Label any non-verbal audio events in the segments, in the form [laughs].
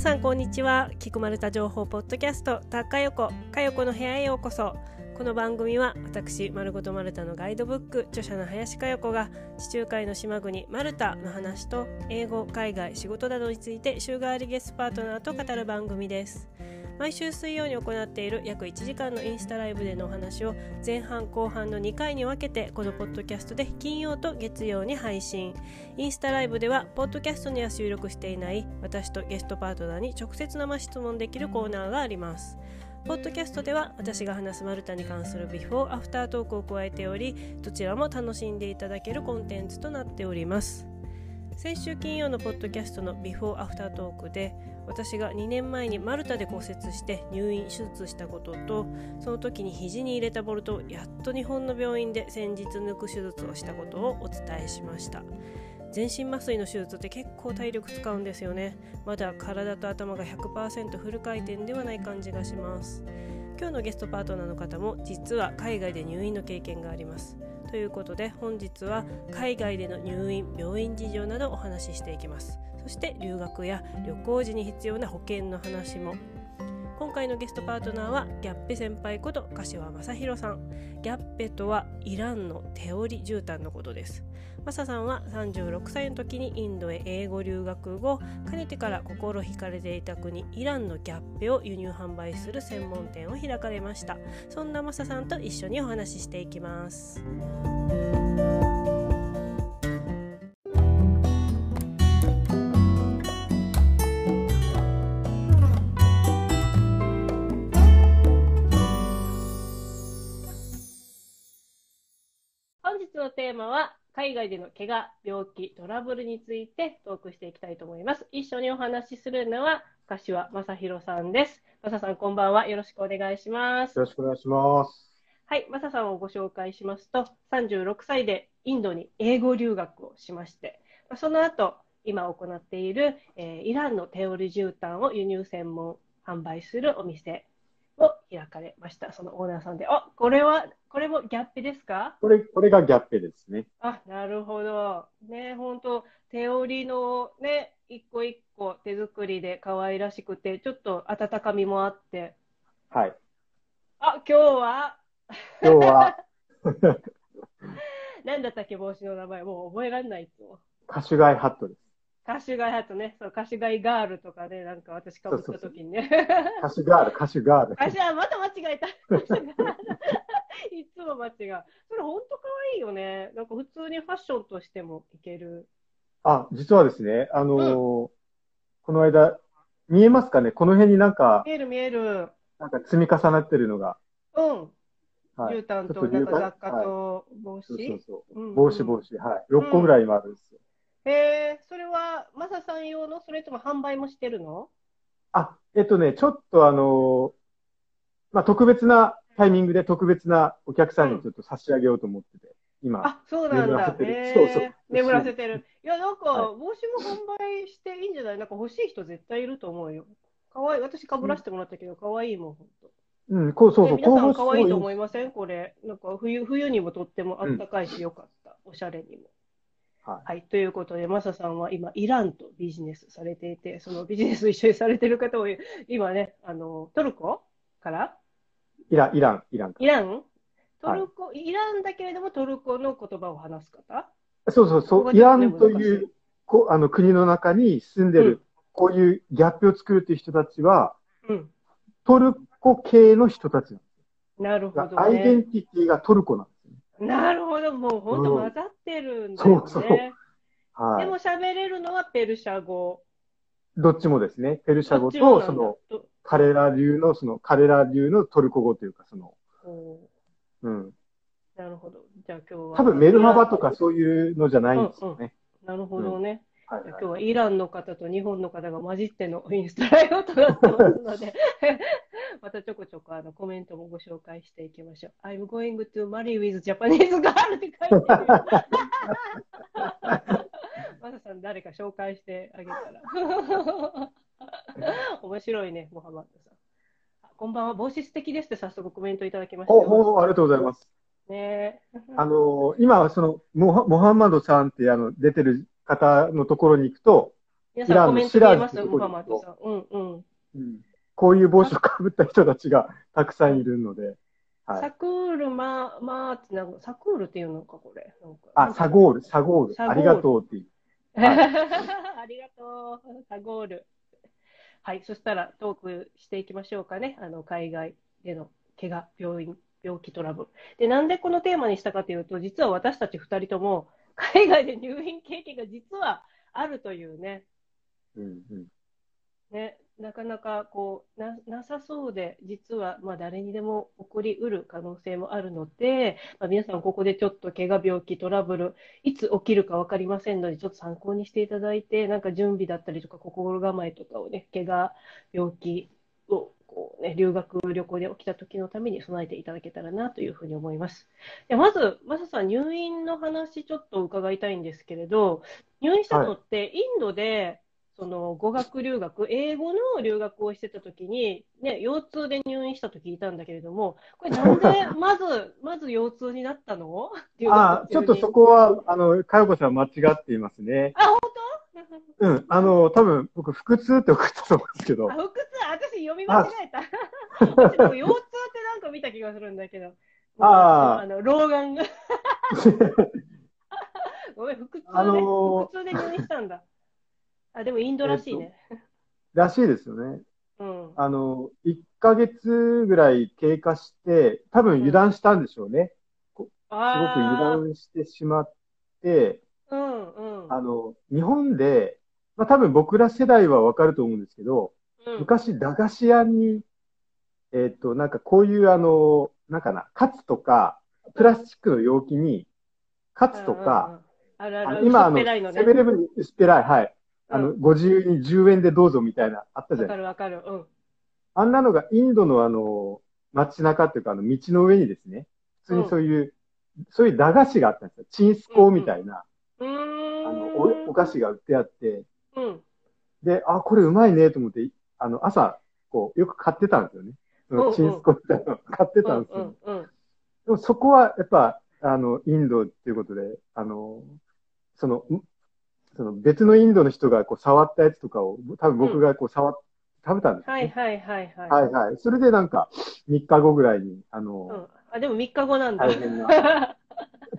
さんこんにちは。菊丸太情報ポッドキャストたかよこかよこの部屋へようこそ。この番組は私丸ごとマルタのガイドブック著者の林佳代子が地中海の島国マルタの話と英語海外仕事などについて週替わりゲストパートナーと語る番組です。毎週水曜に行っている約1時間のインスタライブでのお話を前半後半の2回に分けてこのポッドキャストで金曜と月曜に配信。インスタライブではポッドキャストには収録していない私とゲストパートナーに直接生質問できるコーナーがあります。ポッドキャストでは私が話すマルタに関するビフォーアフタートークを加えておりどちらも楽しんでいただけるコンテンツとなっております。先週金曜のポッドキャストのビフォーアフタートークで私が2年前にマルタで骨折して入院手術したこととその時に肘に入れたボルトをやっと日本の病院で先日抜く手術をしたことをお伝えしました。全身麻酔の手術って結構体力使うんですよね。まだ体と頭が100%フル回転ではない感じがします。今日のゲストパートナーの方も実は海外で入院の経験があります。ということで本日は海外での入院病院事情などお話ししていきます。そして留学や旅行時に必要な保険の話も今回のゲストパートナーはギャッペ先輩こと柏正弘さん。ギャッペとはイランの手織り絨毯のことです。マサさんは36歳の時にインドへ英語留学後かねてから心惹かれていた国イランのギャッペを輸入販売する専門店を開かれました。そんなマサさんと一緒にお話ししていきます。マは海外での怪我、病気、トラブルについてトークしていきたいと思います。一緒にお話しするのは柏正弘さんです。正さん、こんばんは。よろしくお願いします。よろしくお願いします。はい、正さんをご紹介しますと、36歳でインドに英語留学をしまして、その後、今行っている、えーイランの手織り絨毯を輸入専門販売するお店を開かれました。そのオーナーさんで、あ、これは、これもギャップですか？これ、これがギャッペですね。あ、なるほど。ね、本当手織りのね、一個一個手作りで可愛らしくて、ちょっと温かみもあって。はい。あ、今日は、今日は、[laughs] なんだったっけ、帽子の名前。もう覚えられないっつもん。カシュガイハットです。カシュガイハットね、そう、カシュガイガールとかね、なんか私かぶった時にね。カシュガール、カシュガール。カシュあ、また間違えた。いつも間違う。それ本当可愛いよね。なんか普通にファッションとしてもいける。あ、実はですね、あのーこの間、見えますかね？この辺になんか、見える見える。なんか積み重なってるのが。うん。はい。絨毯となんか雑貨はいと帽そうそう子。そう。うんうん帽子、帽子。はい。6個ぐらい今あるんですよ。へえ、それはマサさん用の？それとも販売もしてるの？あ、えっとね、ちょっとあのーまあ、特別なタイミングで特別なお客さんにちょっと差し上げようと思ってて、今。あ、そうなんだ眠らせ。てるへえそうそう眠らせてる。[laughs] いや、なんかは帽子も販売していいんじゃない？なんか欲しい人絶対いると思うよ。かわいい。私かぶらせてもらったけど、かわいいもん。うん、こう、そうそう、ね皆さんこう可愛いと思いません？これ。なんか冬、冬にもとってもあったかいしよかった。おしゃれにも。はい。はい。ということで、マサさんは今、イランとビジネスされていて、そのビジネスを一緒にされてる方を、今ね、あの、トルコから？イラン、イラン、イラン。イラン？トルコ、イランだけれどもトルコの言葉を話す方？そうそうそう、イランというこあの国の中に住んでうんる、こういうギャップを作るという人たちは、うん。トルコ系の人たちなんですなるほよ。どアイデンね。ティティがトルコなん。なるほど。もう本当混ざってるんだよね。そうそうはい。でも喋れるのはペルシャ語。どっちもですね、ペルシャ語と、その、と彼ら流の、その、彼ら流のトルコ語というか、その、おうん。ーなるほど。じゃあ今日は。多分メルハバとかそういうのじゃないんですよね。なるほどね。はいはいじゃあ今日はイランの方と日本の方が混じってのインスタライブとなってますので、またちょこちょこあのコメントもご紹介していきましょう。I'm going to marry with Japanese girl って書いてる。[laughs] マサさん誰か紹介してあげたら。[laughs] 面白いね、モハマッドさん。あこんばんは、帽子素敵ですって早速コメントいただきましたお、ありがとうございます。ねあの、今、その、モハモハンマドさんって、あの、出てる方のところに行くと、皆さんコメント見えますムハマドさん。うんうん。うんこういう帽子をかぶった人たちがたくさんいるので。はいサクールま、まあってなんか、サクールっていうのか、これ。あ、サゴール、サゴール。ありがとうっていう。[laughs] ありがとう、サゴール。はい、そしたらトークしていきましょうかね。あの、海外での怪我、病院、病気トラブル。で、なんでこのテーマにしたかというと、実は私たち二人とも、海外で入院経験が実はあるというね、うんうん。ね、なかなかこうななさそうで、実はまあ誰にでも起こりうる可能性もあるので、まあ、皆さん、ここでちょっと怪我、病気、トラブル、いつ起きるか分かりませんので、ちょっと参考にしていただいて、なんか準備だったりとか、心構えとかをね、怪我、病気をこう、ね、留学、旅行で起きた時のために備えていただけたらなというふうに思います。でまず、マサさん、入院の話、ちょっと伺いたいんですけれど、入院したのって、インドで、その語学留学、英語の留学をしてた時に、ね、腰痛で入院したと聞いたんだけれども、これなんで [laughs] まず、まず腰痛になったの？留学あ、ちょっとそこは、あの、かよこさん間違っていますね。あ、本当？うん。あの、多分、僕、腹痛って送ったと思うんですけどあ、。腹痛、私読み間違えた。私でも腰痛ってなんか見た気がするんだけど。あーあの、老眼が。[laughs] ごめん、腹痛で、あのー腹痛で入院したんだ。あ、でもインドらしいね。らしいですよね。うん。あの、1ヶ月ぐらい経過して、多分油断したんでしょうね。すごく油あ断してしまって、ーうんうん。あの、日本で、まあ多分僕ら世代はわかると思うんですけど、うん昔駄菓子屋に、えっ、と、なんかこういうあの、なんかな、カツとか、プラスチックの容器に、カツとか、うんうんうん、あるある、あの今あの。セブンイレブンに薄っぺらい、はい。あの、うんご自由に10円でどうぞみたいな、あったじゃわないかるわかる。うん。あんなのがインドのあの、街中っていうか、あの、道の上にですね、普通にそういう、そういう駄菓子があったんですよ。チンスコーみたいな、うーん。あのお、お菓子が売ってあって、うん。で、あ、これうまいねと思って、あの、朝、こう、よく買ってたんですよね。そうんうんのチンスコーみたいなの買ってたんですよ。うんうんうん。でもそこは、やっぱ、あの、インドっていうことで、あの、その、んその別のインドの人がこう触ったやつとかを、多分僕がこう触っ、食べたんですよ、ね。はいはいはいはい。はいはい。それでなんか、3日後ぐらいに、あの、うん。あ、でも3日後なんだ。大変な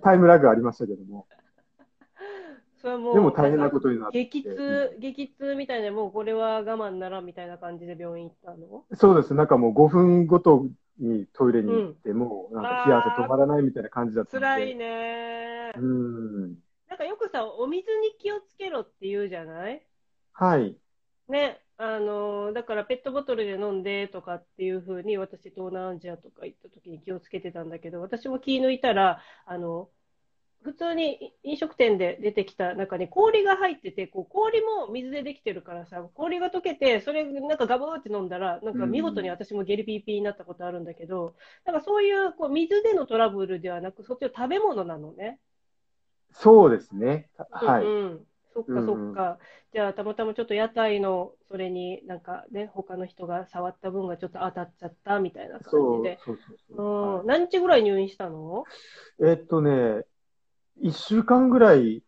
タイムラグありましたけども。それはもう、でも大変なことになって。激痛、激痛みたいな、もうこれは我慢ならんみたいな感じで病院行ったの？そうです。なんかもう5分ごとにトイレに行っても、なんか冷や汗止まらないみたいな感じだったんで。辛いね。うん。かよくさ、お水に気をつけろって言うじゃない？はい。ね、あのだからペットボトルで飲んでとかっていう風に私東南アジアとか行った時に気をつけてたんだけど私も気抜いたらあの普通に飲食店で出てきた中に氷が入っててこう氷も水でできてるからさ氷が溶けてそれなんかガブーって飲んだらなんか見事に私もゲリピーピーになったことあるんだけどなんかそういうこう水でのトラブルではなくそっちの食べ物なのね。そうですね。はい。うんうん、そっかそっか。じゃあ、たまたまちょっと屋台の、それになんかね、他の人が触った分がちょっと当たっちゃったみたいな感じで。そうそううそう。はいん、何日ぐらい入院したの？えっとね、1週間ぐらい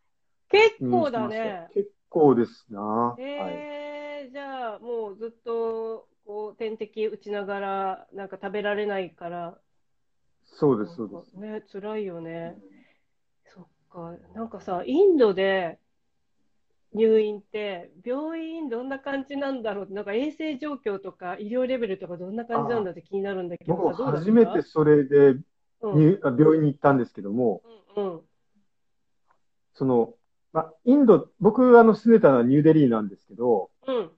結構だね。結構ですな。はい。えー、じゃあ、もうずっと、こう、点滴打ちながら、なんか食べられないから、そうです、そうです。ね、辛いよね。そっか。なんかさ、インドで入院って、病院どんな感じなんだろう？なんか衛生状況とか医療レベルとかどんな感じなんだって気になるんだけど僕初めてそれでうん、病院に行ったんですけども、うん、その、ま、インド、僕あの住んでたのはニューデリーなんですけど、うん、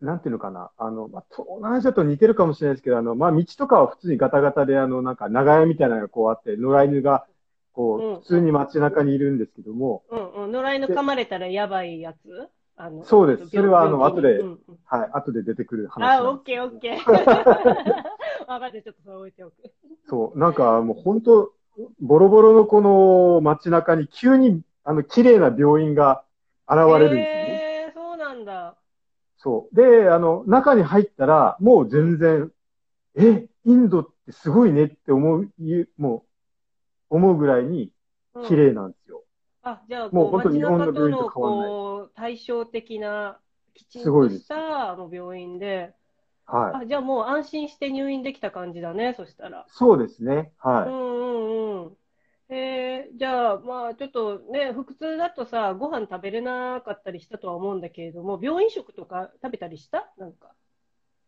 なんていうのかな、あの、まあ、東南アジアと似てるかもしれないですけど、あの、まあ、道とかは普通にガタガタで、あの、なんか長屋みたいなのがこうあって、野良犬が、こう普通に街中にいるんですけども、うん、うん。野良犬噛まれたらやばいやつ？あのそうですそれはあの後でうんうんはい、後で出てくる話あ、オッケーオッケー。[laughs] 分かって、ちょっとそれ置いておく。そう、なんかもう本当、ボロボロのこの街中に急に、あの、綺麗な病院が現れるんですよね。えー、そうなんだ。そう。で、あの、中に入ったら、もう全然、え、インドってすごいねって思うもう、思うぐらいにうん綺麗なんですよ。あ、じゃあ、もう本当日本の病院中と変わんないこう対照的な、きちんとした病院で、はい。あ、じゃあもう安心して入院できた感じだね、そしたら。そうですね。うはい。んうんうん。えー、じゃあ、まあ、ちょっとね、腹痛だとさ、ご飯食べれなかったりしたとは思うんだけれども、病院食とか食べたりした？なんか。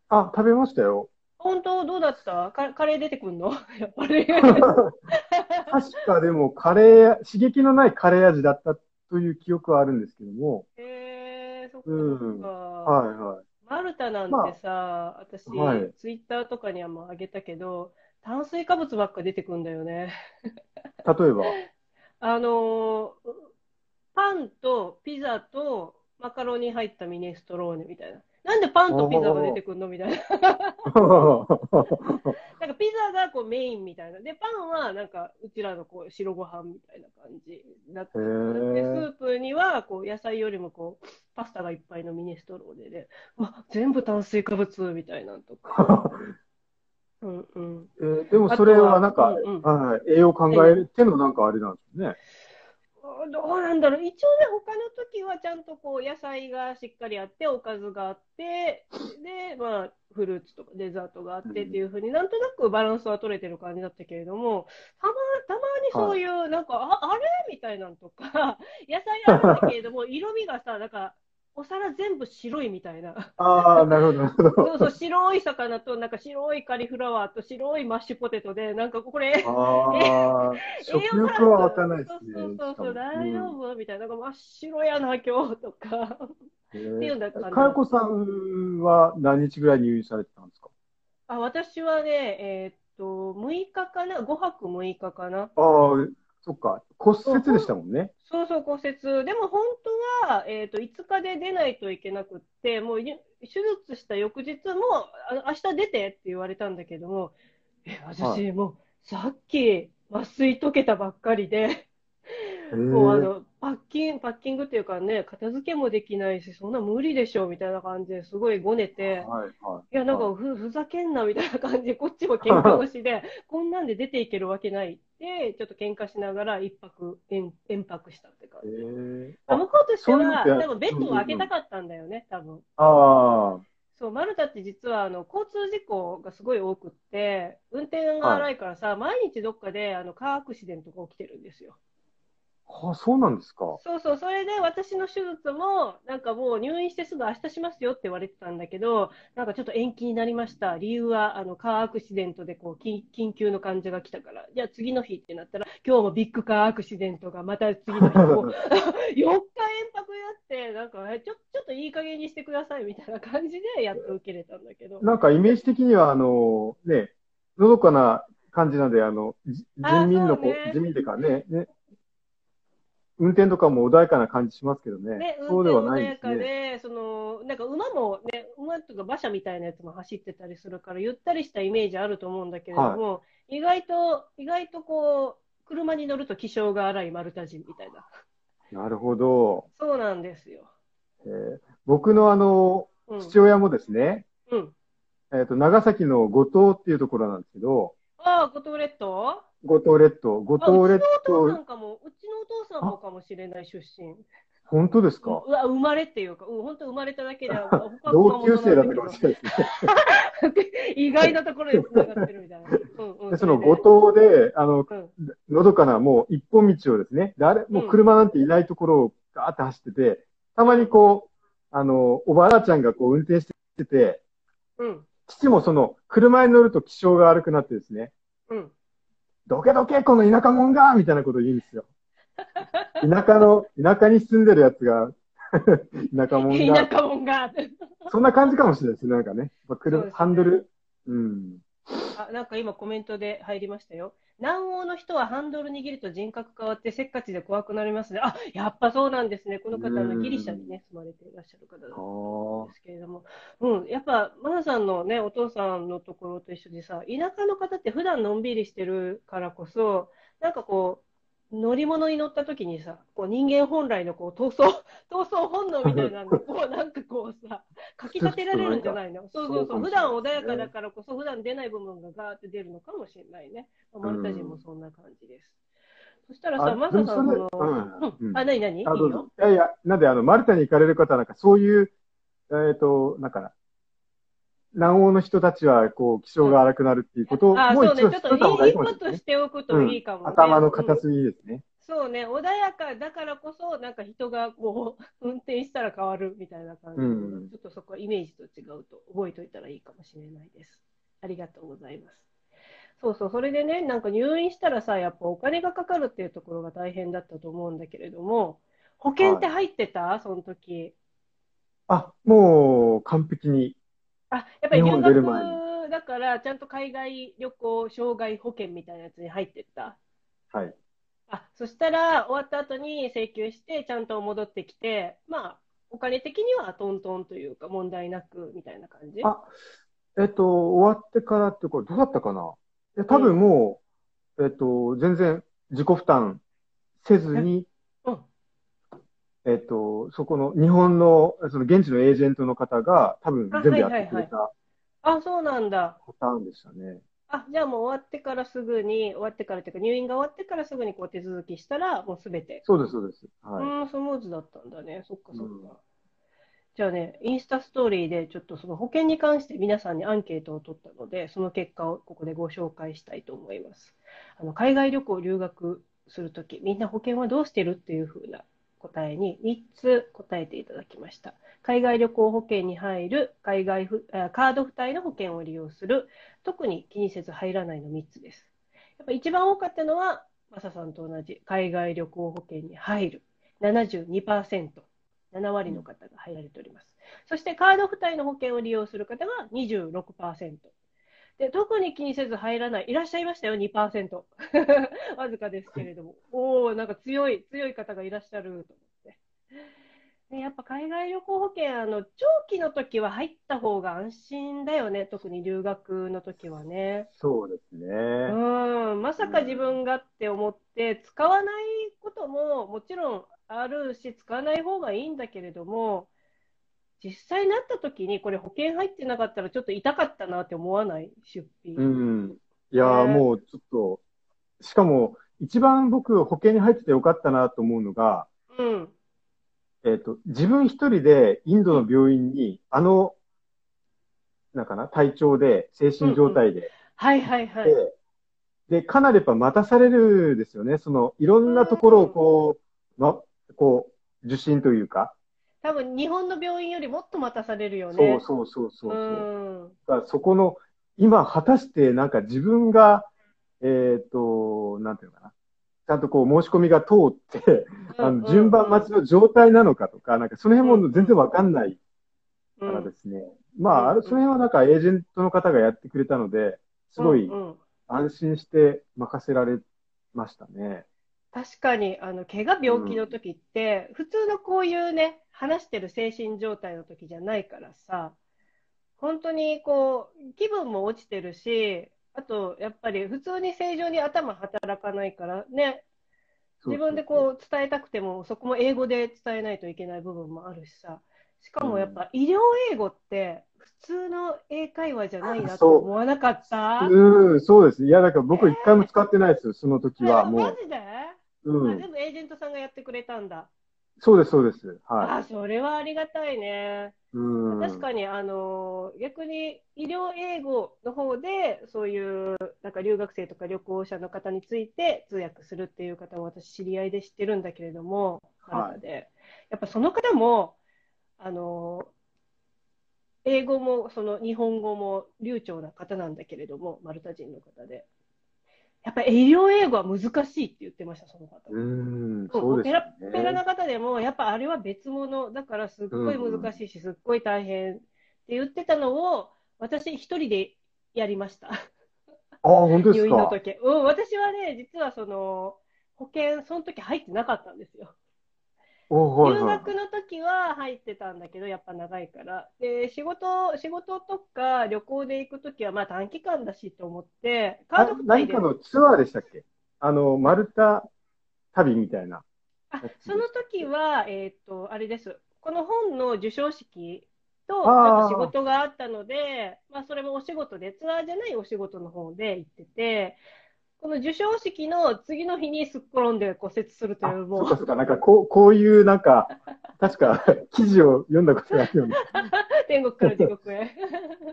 あ、食べましたよ。本当？どうだった？カカレー出てくんの？[laughs] やっぱり。[laughs] 確かでも、カレー、刺激のないカレー味だったという記憶はあるんですけども、えー、そっかうんそっか。はいはい。マルタなんてさ、私、はいツイッターとかにはもうあげたけど、炭水化物ばっか出てくんだよね。例えば、[laughs] あのーパンとピザとマカロニ入ったミネストローネみたいな。なんでパンとピザが出てくんのみたいな。[laughs] なんかピザがこうメインみたいな。で、パンはなんかうちらのこう白ご飯みたいな感じになってへで、ースープにはこう野菜よりもこうパスタがいっぱいのミネストローネで、わ、全部炭水化物みたいなんとか。[laughs] うんうん。えーでもそれはなんか、うんうんはい栄養考えてのなんかあれなんですね。どうなんだろう。一応ね、他の時はちゃんとこう野菜がしっかりあって、おかずがあって、で、まあ、フルーツとかデザートがあってっていうふうになんとなくバランスは取れてる感じだったけれども、たま、たまにそういう、なんか、あ、あれ？みたいなんとか、[laughs] 野菜あるんだけれども、色味がさ、なんか、お皿全部白いみたいな。ああ、なるほど、なるほど。そうそう、白い魚と、なんか白いカリフラワーと白いマッシュポテトで、なんかこれ、ああ、食欲は湧かないですね。そうそうそう、大丈夫？みたいな。なんか真っ白やな、今日とか。うんっていうんだったらかよこさんは何日ぐらい入院されてたんですか？あ、私はね、えーっと、6日かな ?5 泊6日かな？ああ、そっか。骨折でしたもんね。そうそう、骨折。でも本当は、えーっと、5日で出ないといけなくって、もうゆ手術した翌日も、あの明日出てって言われたんだけども、え、は私、もう、さっき麻酔解けたばっかりで、へもうあえの、パッキン、パッキングっていうかね、片付けもできないし、そんな無理でしょ、みたいな感じですごいごねて、はいはい。いや、なんかふ、ふざけんな、みたいな感じで、こっちも喧嘩腰で、こんなんで出ていけるわけないって、ちょっと喧嘩しながら一泊、延延泊したって感へじ。えあ向こうとしては、多分ベッドを開けたかったんだよね、多分。あそう、マルタって実は、あの、交通事故がすごい多くって、運転が荒いからさ、毎日どっかで、あの、カーアクシデントが起きてるんですよ。あ、あ、そうなんですか。そうそう、それで私の手術も、なんかもう入院してすぐ明日しますよって言われてたんだけど、なんかちょっと延期になりました。理由は、あの、カーアクシデントでこう、緊緊急の患者が来たから、じゃあ次の日ってなったら、今日もビッグカーアクシデントがまた次の日も、[laughs] 4日延泊やって、なんか、えちょ、ちょっといい加減にしてくださいみたいな感じで、やっと受けれたんだけど。なんかイメージ的には、あの、ね、のどかな感じなんで、あの、人民のこそうねう、人民っていうかね、ね、運転とかも穏やかな感じしますけどね。ね、そうではないですね。かで、その、なんか馬もね、馬とか馬車みたいなやつも走ってたりするから、ゆったりしたイメージあると思うんだけれども、意外と、意外とこう、車に乗ると気性が荒いマルタ人みたいな。なるほど。そうなんですよ。えー僕のあの、うん。父親もですね、うん。えっと、長崎の五島っていうところなんですけど、ああ、五島列島？五島列島、五あ、う島列ちのお父さ島、んかも、うちのお父さんもかもしれない出身。本当ですか？うわ、生まれっていうか、うん、本当生まれただけで、[laughs] 同級生だったかもしれないですね。[laughs] 意外なところで繋がってるみたいな。うんうん。で、その五島で、あの、うんのどかなもう一本道をですね、誰、もう車なんていないところをガーって走ってて、たまにこう、あの、おばあちゃんがこう運転してて、うん。父もその、車に乗ると気性が悪くなってですね、うん。どけどけ、この田舎者がみたいなことを言うんですよ。[laughs] 田舎の、田舎に住んでるやつが、[laughs] 田舎者が、田舎もんが。そんな感じかもしれないですね、なんかね。車、ねハンドル、うん。あ、なんか今コメントで入りましたよ。南欧の人はハンドル握ると人格変わってせっかちで怖くなりますね。あ、やっぱそうなんですね。この方、のギリシャにね、住まれていらっしゃる方だあんですけれども。うん、やっぱ、マナさんのね、お父さんのところと一緒でさ、田舎の方って普段のんびりしてるからこそ、なんかこう、乗り物に乗った時にさ、こう人間本来のこう闘争、闘争 [laughs] 本能みたいなのが、こうなんかこうさ、かき立てられるんじゃないの？そうそうそう。普段穏やかだからこそ、普段出ない部分がガーって出るのかもしれないね。まあマルタ人もそんな感じです。そしたらさ、マサさん、その、うん、あ、なになにいやいや、なんで、あの、マルタに行かれる方は、なんか、そういう、えっ、と、なんか、南欧の人たちは、こう、気性が荒くなるっていうことを、あ、もうそうね、ちょっと一度知っといた方がいいかもしておくといいかもね。頭の片うん隅ですね。そうね、穏やかだからこそ、なんか人がこう、運転したら変わるみたいな感じで、うんちょっとそこはイメージと違うと覚えておいたらいいかもしれないです。ありがとうございます。そうそう、それでね、なんか入院したらさ、やっぱお金がかかるっていうところが大変だったと思うんだけれども、保険って入ってた、その時。あ、もう、完璧に。あ、やっぱり日留本出る前学だから、ちゃんと海外旅行障害保険みたいなやつに入ってった？はい。あ、そしたら終わった後に請求して、ちゃんと戻ってきて、まあ、お金的にはトントンというか問題なくみたいな感じ？あえっと、終わってからって、これ、どうだったかな？いや、多分もう、えっと、全然自己負担せずに、うん。えっと、そこの日本の、その現地のエージェントの方が多分あ全部やってくれたあ、そうなんだ。パターンでしたね。あ、じゃあもう終わってからすぐに、終わってからっていうか、入院が終わってからすぐにこう手続きしたら、もうすべて。そうです、そうです。うはい。ーん、スムーズだったんだね。そっかそっか。うんじゃあね、インスタストーリーでちょっとその保険に関して皆さんにアンケートを取ったので、その結果をここでご紹介したいと思います。あの海外旅行、留学するとき、みんな保険はどうしてるっていうふうな答えに3つ答えていただきました。海外旅行保険に入る、海外ふあカード付帯の保険を利用する、特に気にせず入らないの3つです。やっぱ一番多かったのは、マサさんと同じ海外旅行保険に入る、72%。7割の方が入られております。そしてカード付帯の保険を利用する方が26%。で特に気にせず入らない、いらっしゃいましたよ、2%。[laughs] わずかですけれども。おおなんか強い、強い方がいらっしゃると思。[laughs] ね、やっぱ海外旅行保険、あの、長期の時は入った方が安心だよね、特に留学の時はね。そうですね。うん、まさか自分がって思って、使わないことももちろんあるし、使わない方がいいんだけれども、実際なった時にこれ保険入ってなかったらちょっと痛かったなって思わない？出費。うん。いやーねもうちょっと、しかも、一番僕、保険に入っててよかったなと思うのが、うん。えっと、自分一人でインドの病院に、あの、なんかな、体調で、精神状態で、はいはいはい。で、で、かなりやっぱ待たされるですよね。その、いろんなところをこう、ま、こう、受診というか、多分日本の病院よりもっと待たされるよそね。うそうそうそうそう。うん。だからそこの、今、果たしてなんか自分が、えっと、なんていうのかな。ちゃんとこう申し込みが通って、あの順番待ちの状態なのかとか、なんかその辺も全然わかんないからですね。まあ、その辺はなんかエージェントの方がやってくれたので、すごいうんうん。安心して任せられましたね。確かに、あの、怪我病気の時って、普通のこういうね、話してる精神状態の時じゃないからさ、本当にこう、気分も落ちてるし、あと、やっぱり普通に正常に頭働かないからね、自分でこう伝えたくても、そこも英語で伝えないといけない部分もあるしさ、しかもやっぱ医療英語って、普通の英会話じゃないなって思わなかった？うん、そうです。いや、だから僕一回も使ってないですよ、その時は。もう。マジで、うん。あ全部エージェントさんがやってくれたんだ。そうです、そうです。あはそれはありがたいね。い。うん。確かに、あの逆に医療英語の方で、そういうなんか留学生とか旅行者の方について通訳するっていう方も私、知り合いで知ってるんだけれども、はいで。やっぱその方も、あの英語もその日本語も流暢な方なんだけれども、マルタ人の方で。やっぱり医療英語は難しいって言ってました、その方。うん、そうそうですよペラッペラなね。方でも、やっぱあれは別物だからすっごい難しいし、すっごい大変言ってたのを、私一人でやりました。ああ、本当ですか？入院の時。うん、私はね、実はその、保険、その時入ってなかったんですよ。おはいはい。留学の時は入ってたんだけど、やっぱ長いから。で、仕事、仕事とか旅行で行く時はまあ短期間だしと思って、カーあド何か。のツアーでしたっけ？あの、マルタ旅みたいな。あ、その時は、えっと、あれです。この本の授賞式と、あと仕事があったので、まあ、それもお仕事で、ツアーじゃないお仕事の方で行ってて、この授賞式の次の日にすっ転んで骨折するという、もそうかそうか、なんかこう、こういうなんか、確か記事を読んだことがあるよね。[laughs] 天国から地獄へ。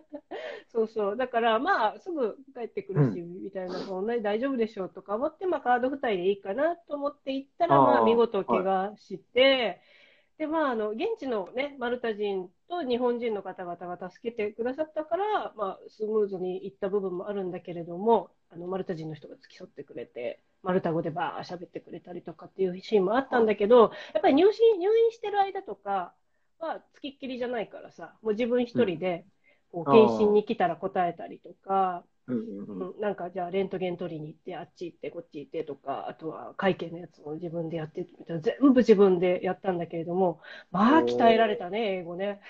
[laughs] そうそう。だから、まあ、すぐ帰ってくるし、みたいな、そんなに大丈夫でしょうとか思って、まあ、カード付帯でいいかなと思って行ったら、あーまあ、見事怪我して、で、まあ、あの、現地のね、マルタ人と日本人の方々が助けてくださったから、まあ、スムーズに行った部分もあるんだけれども、あの、マルタ人の人が付き添ってくれて、マルタ語でバー喋ってくれたりとかっていうシーンもあったんだけど、やっぱり入院、入院してる間とかは、つきっきりじゃないからさ、もう自分一人で、こう、検診に来たら答えたりとか、うんなんかじゃあレントゲン取りに行って、あっち行って、こっち行ってとか、あとは会計のやつも自分でやってみたいな、全部自分でやったんだけれども、まあ鍛えられたね、英語ね。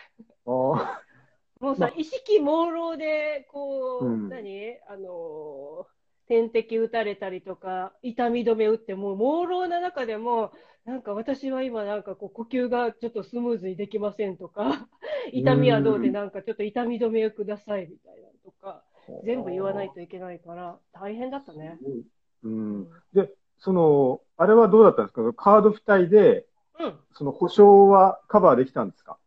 [laughs] もうさ、ま意識朦朧で、こう、うん。何？あのー点滴打たれたりとか、痛み止め打って、もう朦朧な中でも、なんか私は今なんかこう呼吸がちょっとスムーズにできませんとか、痛みはどうでなんかちょっと痛み止めをくださいみたいなのとか、全部言わないといけないから、大変だったね。うん。で、その、あれはどうだったんですか？カード付帯で、うん。その保証はカバーできたんですか？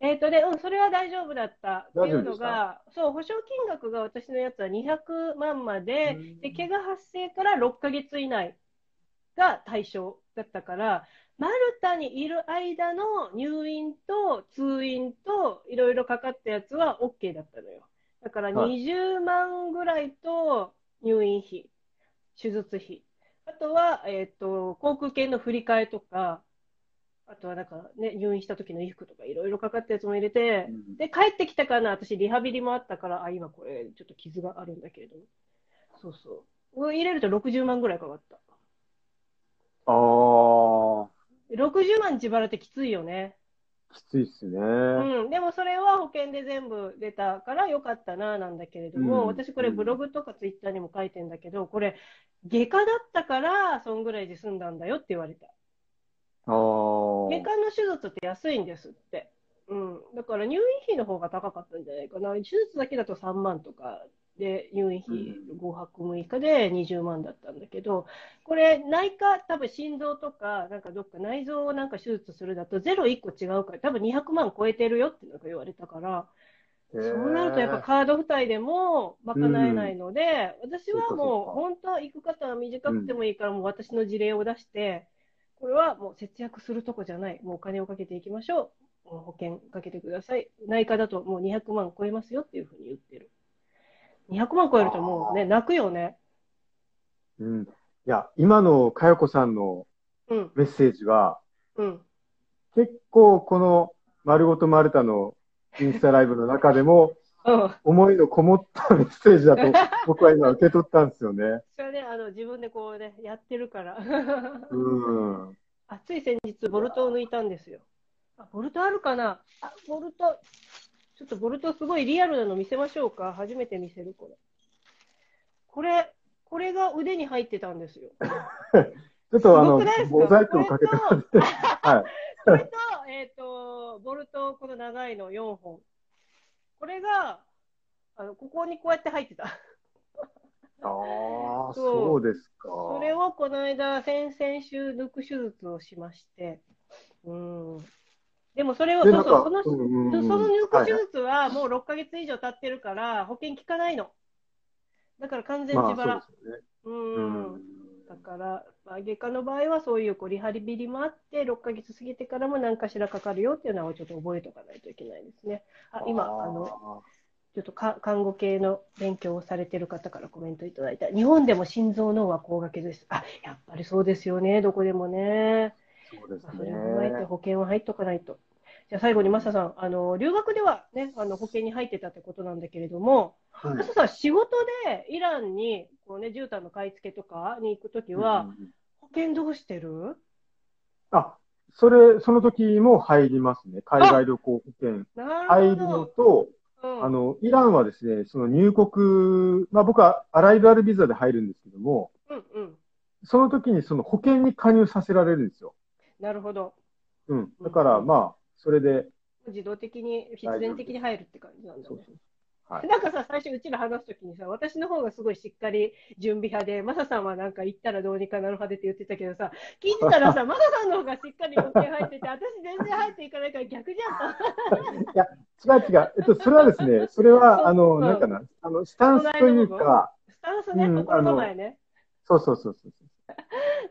えっ、とね、うん、それは大丈夫だった。っていうのが、そう、保証金額が私のやつは200万まで、で、怪我発生から6ヶ月以内が対象だったから、マルタにいる間の入院と通院といろいろかかったやつは OK だったのよ。だからはい20万ぐらいと入院費、手術費。あとは、えっ、と、航空券の振り替えとか、あとはなんかね、入院した時の衣服とかいろいろかかったやつも入れて、うんで、帰ってきたからな、私リハビリもあったから、あ、今これちょっと傷があるんだけれども。そうそう。入れると60万ぐらいかかった。ああ、60万自腹ってきついよね。きついっすね。うん。でもそれは保険で全部出たからよかったな、なんだけれども、うん私これブログとかツイッターにも書いてんだけど、これ、外科だったから、そんぐらいで済んだんだよって言われた。ああ。外科の手術って安いんですって。うん。だから入院費の方が高かったんじゃないかな。手術だけだと3万とかで、入院費5泊6日で20万だったんだけど、これ内科、多分心臓とか、なんかどっか内臓をなんか手術するだと0 1個違うから、多分200万超えてるよってなんか言われたから、そうなるとやっぱカード付帯でも賄えないので、私はもうか本当は行く方は短くてもいいから、もう私の事例を出して、これはもう節約するとこじゃない。もうお金をかけていきましょう保険かけてください。内科だともう200万超えますよっていうふうに言ってる。200万超えるともうね、泣くよね。うん。いや、今のかよこさんのうん、メッセージは、うん。結構この丸ごとマルタのインスタライブの中でも [laughs] うん。思いのこもったメッセージだと [laughs] 僕は今受け取ったんですよね。それはね、あの、自分でこうね、やってるから。うん。[laughs] あ、つい先日、ボルトを抜いたんですよ。あ、ボルトあるかな？あ、ボルト、ちょっとボルトすごいリアルなの見せましょうか。初めて見せる、これ。これ、これが腕に入ってたんですよ。[laughs] ちょっとあのモザイクをかけてもらって、はい。これと、[laughs] [laughs] えっ、と、ボルト、この長いの4本。これが、あの、ここにこうやって入ってた。ああ、そうそうですか。それをこの間、先々週抜く手術をしまして。うん。でもそれを、で、そうそう、その、うんうんうんその抜くはい手術はもう6ヶ月以上経ってるから、保険効かないの。だから完全まあ、自腹。そうですよね。う。うんん。だから、まあ、外科の場合はそういうこうリハビリもあって、6ヶ月過ぎてからも何かしらかかるよっていうのはちょっと覚えておかないといけないですね。あ今、あの、ちょっとか看護系の勉強をされてる方からコメントいただいた。日本でも心臓脳は高額です。あ、やっぱりそうですよね。どこでもね。そうですまあそれを踏まえてね。保険は入っとかないと。じゃあ最後にマサさん、あの、留学ではね、あの、保険に入ってたってことなんだけれども、はいマサさん、仕事でイランに、こうね、絨毯の買い付けとかに行くときは、うん保険どうしてる？あ、それ、その時も入りますね。海外旅行保険な入る。のと、うんあの、イランはですね、その入国、まあ僕はアライブアルビザで入るんですけども、うんうん。その時にその保険に加入させられるんですよ。なるほど。うん。だからまあ、それで、自動的に、必然的に入るって感じなんだねそう。そう。はいなんかさ、最初うちら話すときにさ、私の方がすごいしっかり準備派で、マサさんはなんか行ったらどうにかなる派でって言ってたけどさ、聞いてたらさ、[laughs] マサさんの方がしっかり保険入ってて、私全然入っていかないから逆じゃんと。[laughs] 違う違う。えっと、それはですね、[laughs] それは、あの、うんなんかな、あの、スタンスというか、スタンスね、うん心構えね。そうそうそうそう。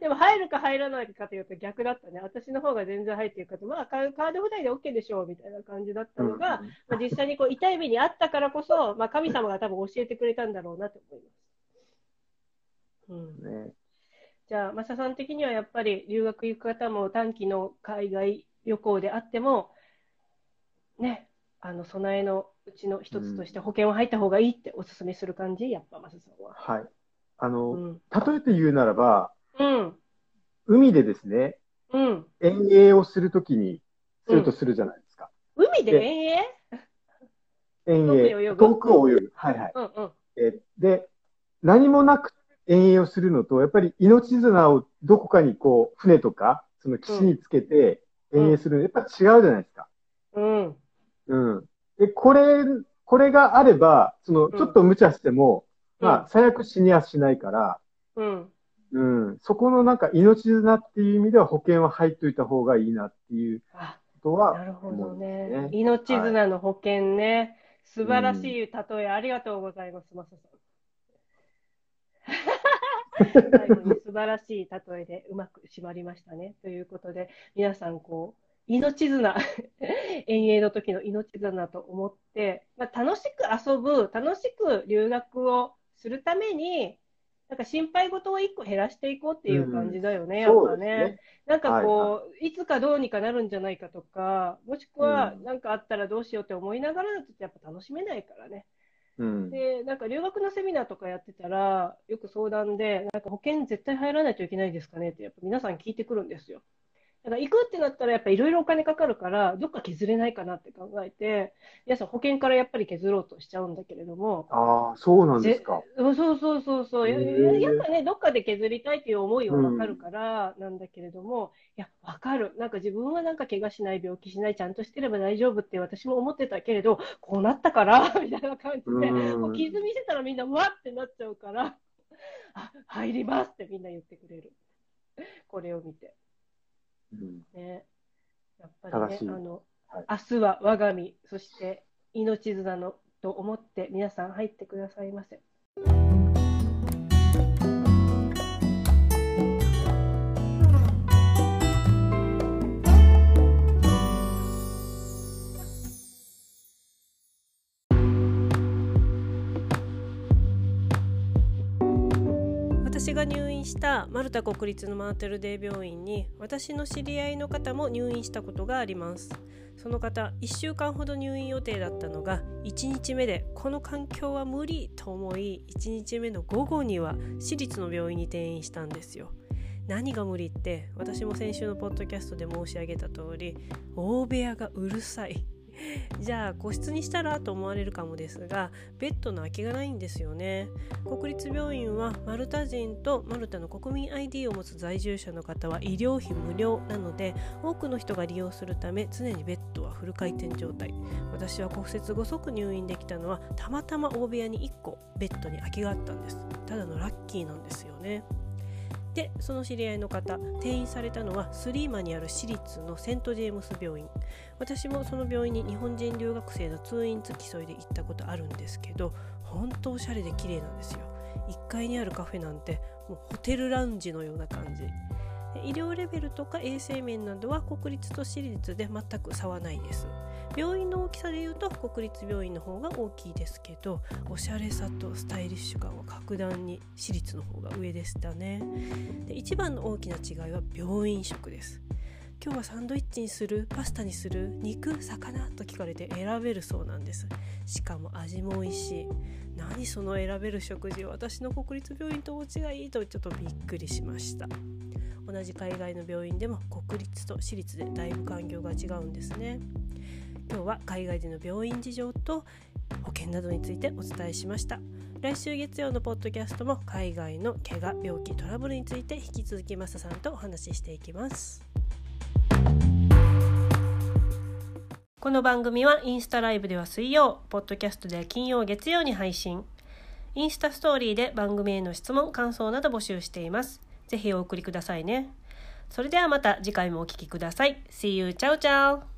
でも入るか入らないかというと逆だったね。私の方が全然入っていくかと、まあカカード札で OK でしょうみたいな感じだったのが、うんまあ、実際にこう痛い目にあったからこそ、まあ、神様が多分教えてくれたんだろうなと思います。うん、ね、じゃあ、マサさん的にはやっぱり留学行く方も短期の海外旅行であっても、ね、あの備えのうちの一つとして保険は入った方がいいってお勧めする感じ、やっぱマサさんは。はい。あの、うん。例えて言うならば、うん。海でですね、うん。遠泳をするときに、するとするじゃないですか。海で遠泳？遠泳遠くを泳ぐ。はいはい。うんうん。えで、何もなく遠泳をするのと、やっぱり命綱をどこかにこう、船とか、その岸につけて遠泳するの、やっぱ違うじゃないですか。うん。うん。で、これ、これがあれば、その、んちょっと無茶しても、うんまあ、最悪死にはしないから、うん。うん。そこのなんか命綱っていう意味では保険は入っといた方がいいなっていうあ、ことは、なるほどね。命綱の保険ね。素晴らしい例えありがとうございます、マサさん。最後に素晴らしい例えでうまく締まりましたね。ということで、皆さん、こう、命綱、[laughs] 遠泳の時の命綱と思って、まあ、楽しく遊ぶ、楽しく留学をするために、なんか心配事を一個減らしていこうっていう感じだよね、やっそうぱね。なんかこう、、はいつかどうにかなるんじゃないかとか、もしくはうんなんかあったらどうしようって思いながらだとやっぱ楽しめないからね。うん。で、なんか留学のセミナーとかやってたら、よく相談で、なんか保険絶対入らないといけないですかねって、やっぱ皆さん聞いてくるんですよ。だから行くってなったらやっぱいろいろお金かかるから、どっか削れないかなって考えて、皆さん保険からやっぱり削ろうとしちゃうんだけれども、ああ、そうなんですか。そうそうそうそうやっぱね、どっかで削りたいっていう思いはわかるからなんだけれども、いや、わかる。なんか自分はなんか怪我しない、病気しない、ちゃんとしてれば大丈夫って私も思ってたけれど、こうなったから、[laughs] みたいな感じで、うんもう傷見せたらみんなわってなっちゃうから、あ、入りますってみんな言ってくれる。これを見て。うんね。やっぱりねあの、はい明日は我が身、そして命綱のと思って皆さん入ってくださいませ。私が入院したマルタ国立のマーテルデイ病院に私の知り合いの方も入院したことがあります。その方1週間ほど入院予定だったのが1日目でこの環境は無理と思い1日目の午後には私立の病院に転院したんですよ。何が無理って私も先週のポッドキャストで申し上げた通り大部屋がうるさい。じゃあ個室にしたらと思われるかもですがベッドの空きがないんですよね。国立病院はマルタ人とマルタの国民 ID を持つ在住者の方は医療費無料なので多くの人が利用するため常にベッドはフル回転状態。私は骨折後即入院できたのはたまたま大部屋に1個ベッドに空きがあったんです。ただのラッキーなんですよね。でその知り合いの方転院されたのはスリーマにある私立のセント・ジェームス病院。私もその病院に日本人留学生の通院付き添いで行ったことあるんですけど本当おしゃれで綺麗なんですよ。1階にあるカフェなんてもうホテルラウンジのような感じ。医療レベルとか衛生面などは国立と私立で全く差はないです。病院の大きさでいうと国立病院の方が大きいですけどおしゃれさとスタイリッシュ感は格段に私立の方が上でしたね。で一番の大きな違いは病院食です。今日はサンドイッチにするパスタにする肉魚と聞かれて選べるそうなんです。しかも味も美味しい。何その選べる食事私の国立病院と大違いとちょっとびっくりしました。同じ海外の病院でも国立と私立でだいぶ環境が違うんですね今日は海外での病院事情と保険などについてお伝えしました来週月曜のポッドキャストも海外の怪我病気トラブルについて引き続きマサさんとお話ししていきますこの番組はインスタライブでは水曜、ポッドキャストでは金曜、月曜に配信。インスタストーリーで番組への質問、感想など募集しています。ぜひお送りくださいね。それではまた次回もお聴きください。See you! チャオチャオ